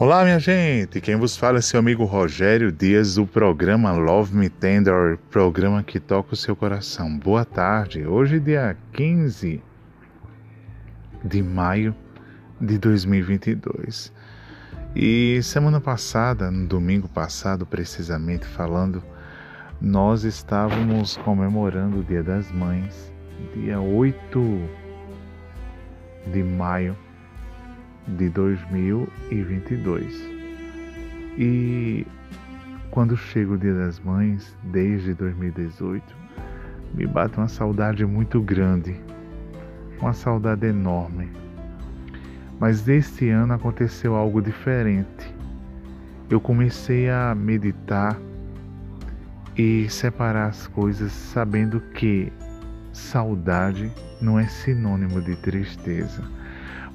Olá, minha gente! Quem vos fala é seu amigo Rogério Dias do programa Love Me Tender, programa que toca o seu coração. Boa tarde! Hoje, dia 15 de maio de 2022. E semana passada, no domingo passado, precisamente falando, nós estávamos comemorando o Dia das Mães, dia 8 de maio de 2022. E quando chega o Dia das Mães, desde 2018, me bate uma saudade muito grande, uma saudade enorme. Mas deste ano aconteceu algo diferente. Eu comecei a meditar e separar as coisas sabendo que saudade não é sinônimo de tristeza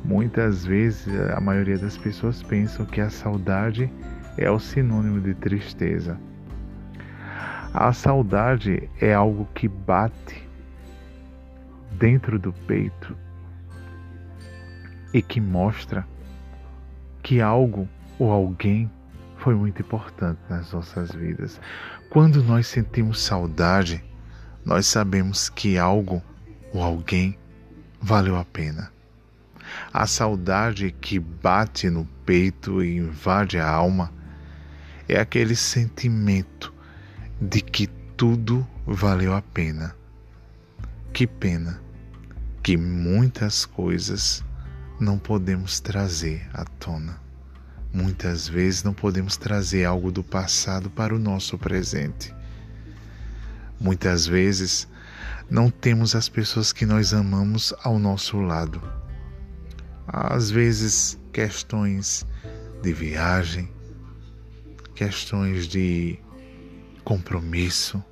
Muitas vezes a maioria das pessoas pensam que a saudade é o sinônimo de tristeza. A saudade é algo que bate dentro do peito e que mostra que algo ou alguém foi muito importante nas nossas vidas. Quando nós sentimos saudade, nós sabemos que algo ou alguém valeu a pena. A saudade que bate no peito e invade a alma é aquele sentimento de que tudo valeu a pena. Que pena que muitas coisas não podemos trazer à tona. Muitas vezes não podemos trazer algo do passado para o nosso presente. Muitas vezes não temos as pessoas que nós amamos ao nosso lado às vezes questões de viagem, questões de compromisso,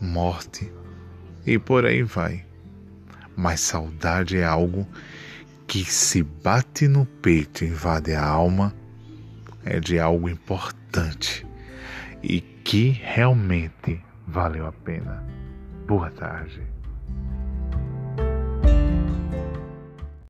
morte e por aí vai. Mas saudade é algo que se bate no peito invade a alma, é de algo importante e que realmente valeu a pena. Boa tarde.